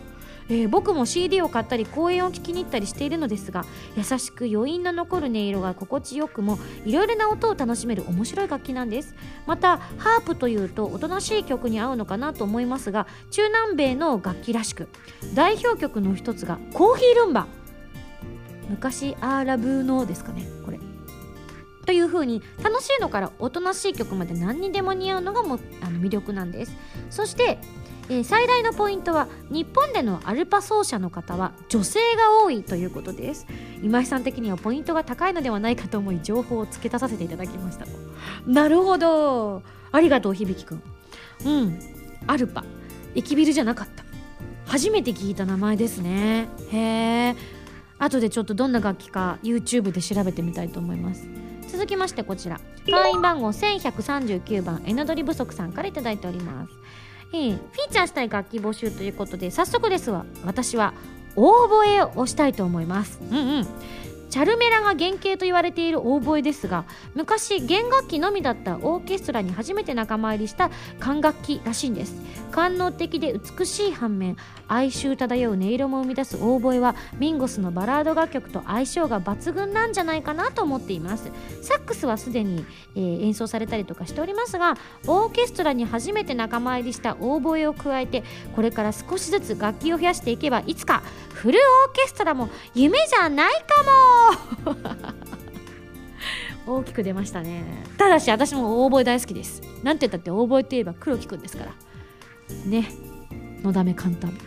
えー僕も CD を買ったり公演を聴きに行ったりしているのですが優しく余韻の残る音色が心地よくもいろいろな音を楽しめる面白い楽器なんです。またハープというとおとなしい曲に合うのかなと思いますが中南米の楽器らしく代表曲の一つがコーヒールンバ。昔アーラブーノですかねこれ。という風に楽しいのからおとなしい曲まで何にでも似合うのがもあの魅力なんです。そして、えー最大のポイントは日本でのアルパ奏者の方は女性が多いということです。今井さん的にはポイントが高いのではないかと思い情報を付け足させていただきました。なるほど。ありがとう響くんうん。アルパ。駅ビルじゃなかった。初めて聞いた名前ですね。へえ後でちょっとどんな楽器か YouTube で調べてみたいと思います続きましてこちら。会員番号1139番エナドリ不足さんから頂いております、えーフィーチャーしたい楽器募集ということで早速ですわ。私は応募へをしたいと思います。うんうん。チャルメラが原型と言われているオーボエですが昔弦楽器のみだったオーケストラに初めて仲間入りした管楽器らしいんです。官能的で美しい反面哀愁漂う音色も生み出すオーボエはミンゴスのバラード楽曲と相性が抜群なんじゃないかなと思っています。サックスはすでに、えー演奏されたりとかしておりますがオーケストラに初めて仲間入りしたオーボエを加えてこれから少しずつ楽器を増やしていけばいつかフルオーケストラも夢じゃないかも。大きく出ましたね。ただし私もオーボエ大好きです。なんて言ったってオーボエといえば黒木くんですから。ね。のだめカンタービ。レ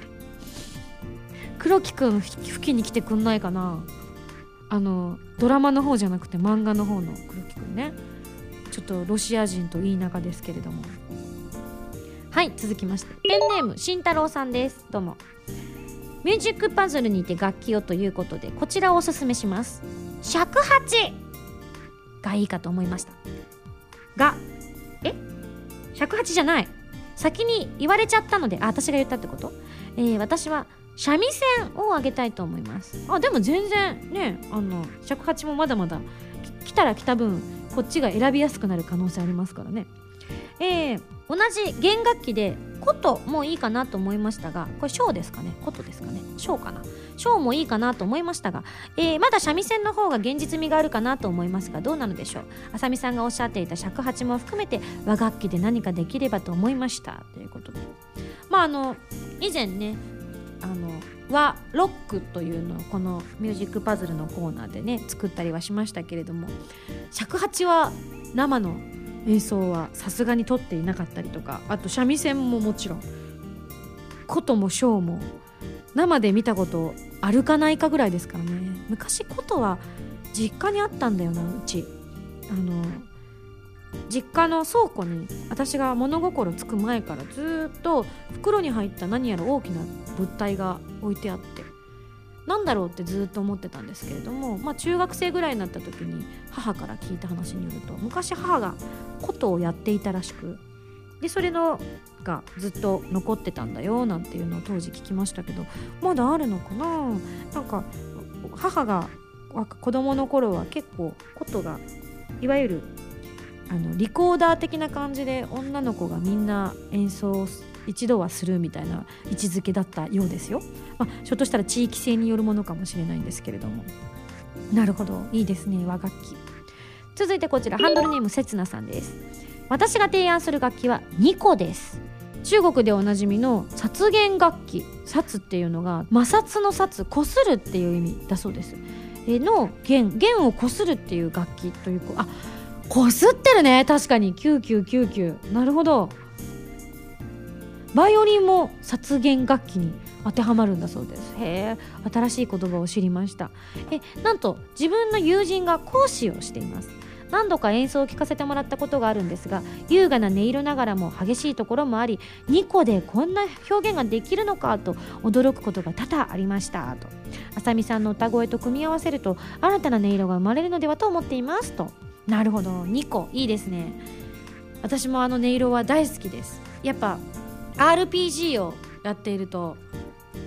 黒木くん吹きに来てくんないかな。あのドラマの方じゃなくて漫画の方の黒木くんね。ちょっとロシア人と言い仲ですけれども。はい続きまして。ペンネーム慎太郎さんです。どうも。ミュージックパズルにて楽器をということでこちらをおすすめします。尺八。がいいかと思いました。がえ？尺八じゃない。先に言われちゃったのであ私が言ったってこと、えー私は三味線をあげたいと思います。あでも全然ねあの尺八もまだまだ来たら来た分こっちが選びやすくなる可能性ありますからね。えー同じ弦楽器で琴もいいかなと思いましたがこれ小ですかね？琴ですかね？小かな？小もいいかなと思いましたが、えーまだ三味線の方が現実味があるかなと思いますがどうなのでしょう？あさみさんがおっしゃっていた尺八も含めて和楽器で何かできればと思いました。ということで。まああの以前ねあの和ロックというのをこのミュージックパズルのコーナーでね作ったりはしましたけれども尺八は生の演奏はさすがに取っていなかったりとかあと三味線ももちろん琴も小も生で見たことあるかないかぐらいですからね。昔琴は実家にあったんだよなうち。あの実家の倉庫に私が物心つく前からずっと袋に入った何やら大きな物体が置いてあって。なんだろうってずっと思ってたんですけれども、まあ、中学生ぐらいになった時に母から聞いた話によると昔母が琴をやっていたらしくでそれのがずっと残ってたんだよなんていうのを当時聞きましたけどまだあるのかな？なんか母が子供の頃は結構琴がいわゆるあのリコーダー的な感じで女の子がみんな演奏一度はするみたいな位置づけだったようですよ、まあ、ひょっとしたら地域性によるものかもしれないんですけれども。なるほど。いいですね。和楽器。続いてこちら。ハンドルネームせつなさんです。私が提案する楽器は2個です。中国でおなじみの殺弦楽器。殺っていうのが摩擦の殺こするっていう意味だそうです。えの弦。弦をこするっていう楽器というあこすってるね。確かに。9999なるほど。バイオリンも殺弦楽器に当てはまるんだそうです。へえ新しい言葉を知りました。えなんと自分の友人が講師をしています。何度か演奏を聴かせてもらったことがあるんですが優雅な音色ながらも激しいところもあり2個でこんな表現ができるのかと驚くことが多々ありましたと。浅見さんの歌声と組み合わせると新たな音色が生まれるのではと思っていますと。なるほど2個。いいですね。私もあの音色は大好きです。やっぱ RPG をやっていると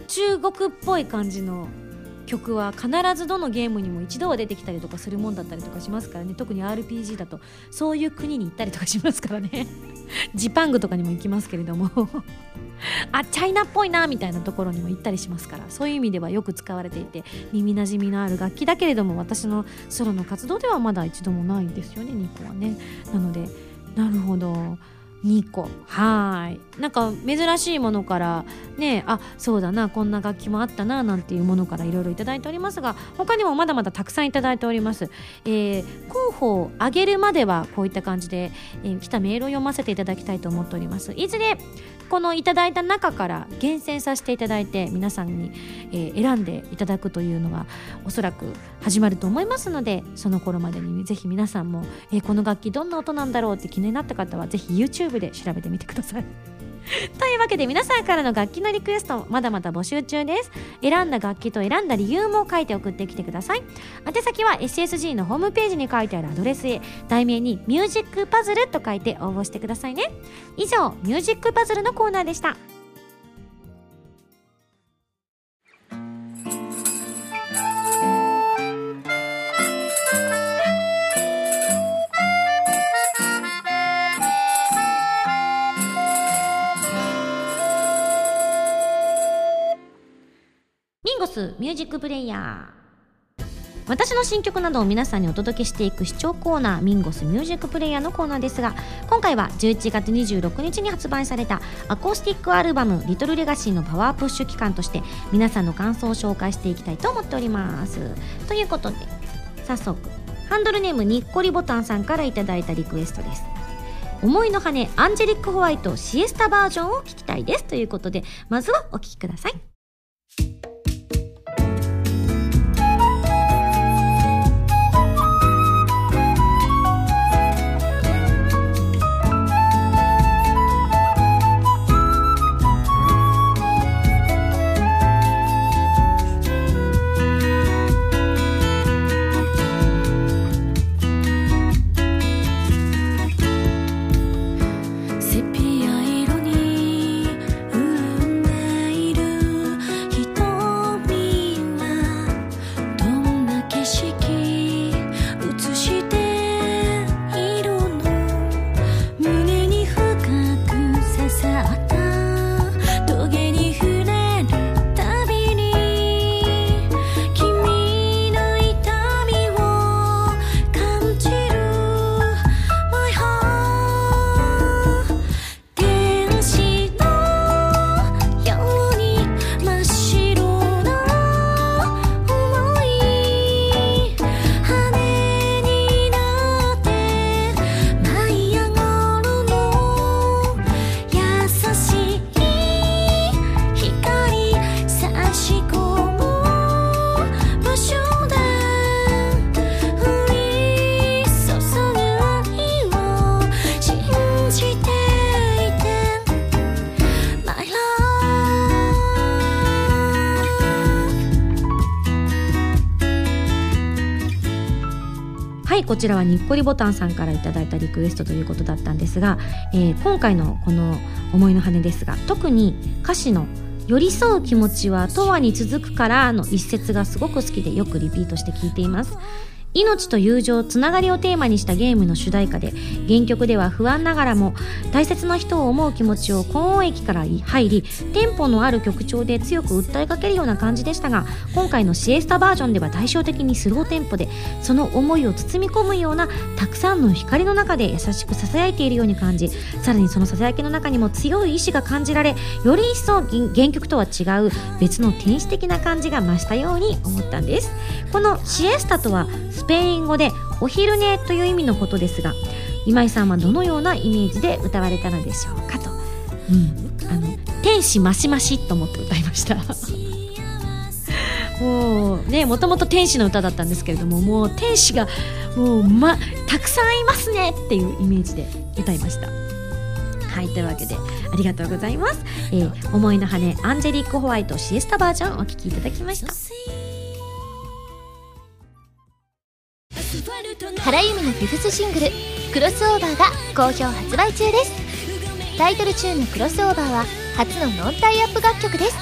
中国っぽい感じの曲は必ずどのゲームにも一度は出てきたりとかするもんだったりとかしますからね。特に RPG だとそういう国に行ったりとかしますからね。ジパングとかにも行きますけれども。あチャイナっぽいなみたいなところにも行ったりしますから。そういう意味ではよく使われていて耳なじみのある楽器だけれども私のソロの活動ではまだ一度もないんですよね2個はね。なのでなるほど。2個。はい。なんか珍しいものからねあそうだなこんな楽器もあったななんていうものからいろいろいただいておりますが他にもまだまだたくさんいただいております、えー、候補を上げるまではこういった感じで、えー、来たメールを読ませていただきたいと思っております。いずれこのいただいた中から厳選させていただいて皆さんに、えー、選んでいただくというのがおそらく始まると思いますのでその頃までにぜひ皆さんも、えー、この楽器どんな音なんだろうって気になった方はぜひ YouTube で調べてみてください。というわけで皆さんからの楽器のリクエストまだまだ募集中です。選んだ楽器と選んだ理由も書いて送ってきてください。宛先は SSG のホームページに書いてあるアドレスへ。題名にミュージックパズルと書いて応募してくださいね。以上ミュージックパズルのコーナーでした。スミュージックプレイヤー。私の新曲などを皆さんにお届けしていく視聴コーナーミンゴスミュージックプレイヤーのコーナーですが今回は11月26日に発売されたアコースティックアルバム「リトルレガシーのパワープッシュ期間として皆さんの感想を紹介していきたいと思っております。ということで早速ハンドルネームにっこりボタンさんからいただいたリクエストです。思いの羽アンジェリックホワイトシエスタバージョンを聞きたいです。ということでまずはお聴きください。ちらはにっこりボタンさんから頂いたリクエストということだったんですが、えー、今回のこの「思いの羽」ですが特に歌詞の「寄り添う気持ちは永遠に続くから」の一節がすごく好きでよくリピートして聞いています。命と友情つながりをテーマにしたゲームの主題歌で原曲では不安ながらも大切な人を思う気持ちを高音域から入りテンポのある曲調で強く訴えかけるような感じでしたが今回のシエスタバージョンでは対照的にスローテンポでその思いを包み込むようなたくさんの光の中で優しく囁いているように感じさらにその囁きの中にも強い意志が感じられより一層原曲とは違う別の天使的な感じが増したように思ったんです。このシエスタとはスペイン語でお昼寝という意味のことですが今井さんはどのようなイメージで歌われたのでしょうかと、うん、あの天使マシマシと思って歌いました。もうねもともと天使の歌だったんですけれどももう天使がもう、ま、たくさんいますねっていうイメージで歌いました。はいというわけでありがとうございます、えー、思いの羽アンジェリック・ホワイトシエスタバージョンお聴きいただきました原由美のフィフスシングル「クロスオーバー」が好評発売中です。タイトルチューンの「クロスオーバー」は初のノンタイアップ楽曲です。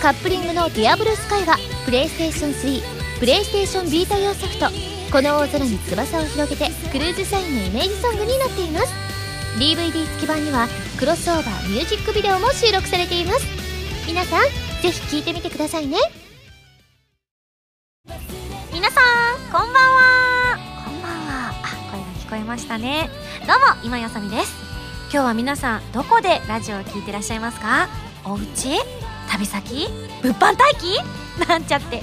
カップリングの「ディアブルスカイはプレイステーション3プレイステーションビータ用ソフト「この大空に翼を広げて」クルーズサインのイメージソングになっています。DVD 付き版にはクロスオーバーミュージックビデオも収録されています。皆さんぜひ聴いてみてくださいね。皆さんこんばんは。ましたね。どうも今やさみです。今日は皆さんどこでラジオを聞いてらっしゃいますか？お家？旅先？物販待機？なんちゃって、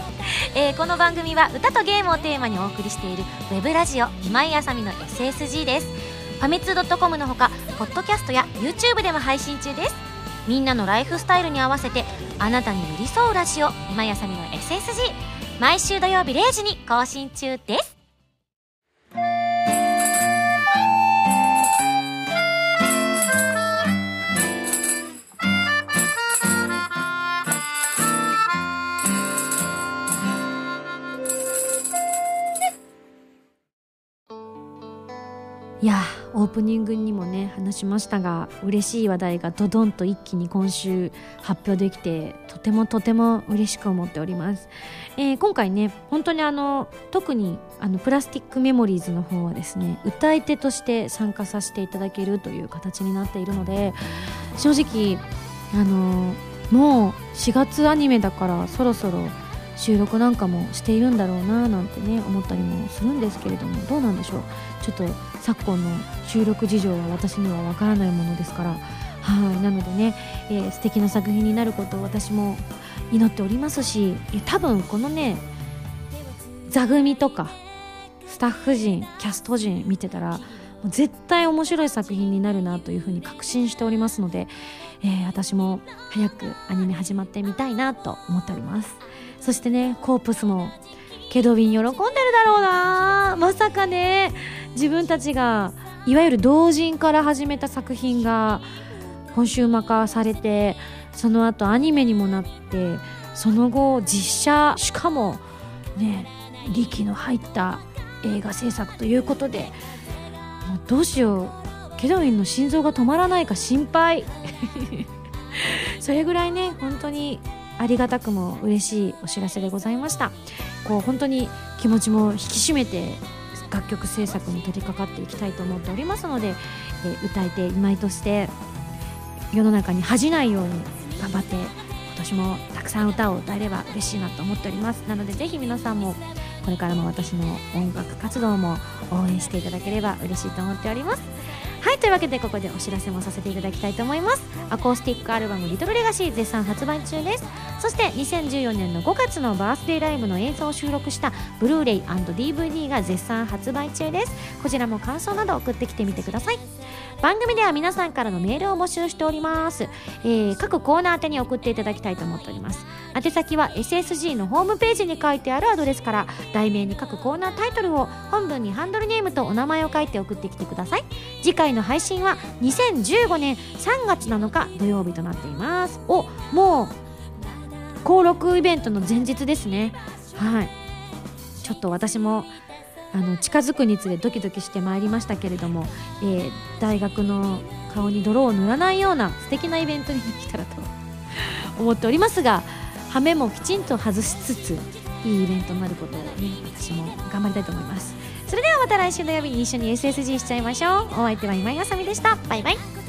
えーこの番組は歌とゲームをテーマにお送りしているウェブラジオ今井あさみの SSG です。ファミツー .com のほかポッドキャストや YouTube でも配信中です。みんなのライフスタイルに合わせてあなたに寄り添うラジオ今井あさみの SSG 毎週土曜日0時に更新中です。プニングにもね話しましたが嬉しい話題がドドンと一気に今週発表できてとてもとても嬉しく思っております、えー今回ね本当にあの特にあのプラスティックメモリーズの方はですね歌い手として参加させていただけるという形になっているので正直あのもう4月アニメだからそろそろ収録なんかもしているんだろうななんてね思ったりもするんですけれどもどうなんでしょう？ちょっと昨今の収録事情は私にはわからないものですから。はい。なのでね、えー素敵な作品になることを私も祈っておりますし多分このね座組とかスタッフ陣キャスト陣見てたら絶対面白い作品になるなというふうに確信しておりますので、えー私も早くアニメ始まってみたいなと思っております。そしてねコープスもケドウィン喜んでるだろうな。まさかね。自分たちがいわゆる同人から始めた作品がコンシューマ化されてその後アニメにもなってその後実写しかもね力の入った映画制作ということでもうどうしよう。ケドウィンの心臓が止まらないか心配。それぐらいね本当にありがたくも嬉しいお知らせでございました。こう本当に気持ちも引き締めて楽曲制作に取り掛かっていきたいと思っておりますので、えー歌い手今井として世の中に恥じないように頑張って今年もたくさん歌を歌えれば嬉しいなと思っております。なのでぜひ皆さんもこれからも私の音楽活動も応援していただければ嬉しいと思っております。はいというわけでここでお知らせもさせていただきたいと思います。アコースティックアルバム「リトルレガシー」絶賛発売中です。そして2014年の5月のバースデーライブの映像を収録したブルーレイ &DVD が絶賛発売中です。こちらも感想など送ってきてみてください。番組では皆さんからのメールを募集しております、えー各コーナー宛てに送っていただきたいと思っております。宛先は SSG のホームページに書いてあるアドレスから題名に各コーナータイトルを本文にハンドルネームとお名前を書いて送ってきてください。次回の配信は2015年3月7日土曜日となっています。おもう登録イベントの前日ですね。はい。ちょっと私もあの近づくにつれドキドキしてまいりましたけれども、えー大学の顔に泥を塗らないような素敵なイベントにできたらと 思っておりますが羽目もきちんと外しつついいイベントになることをね私も頑張りたいと思います。それではまた来週土曜日に一緒に SSG しちゃいましょう。お相手は今井あさみでした。バイバイ。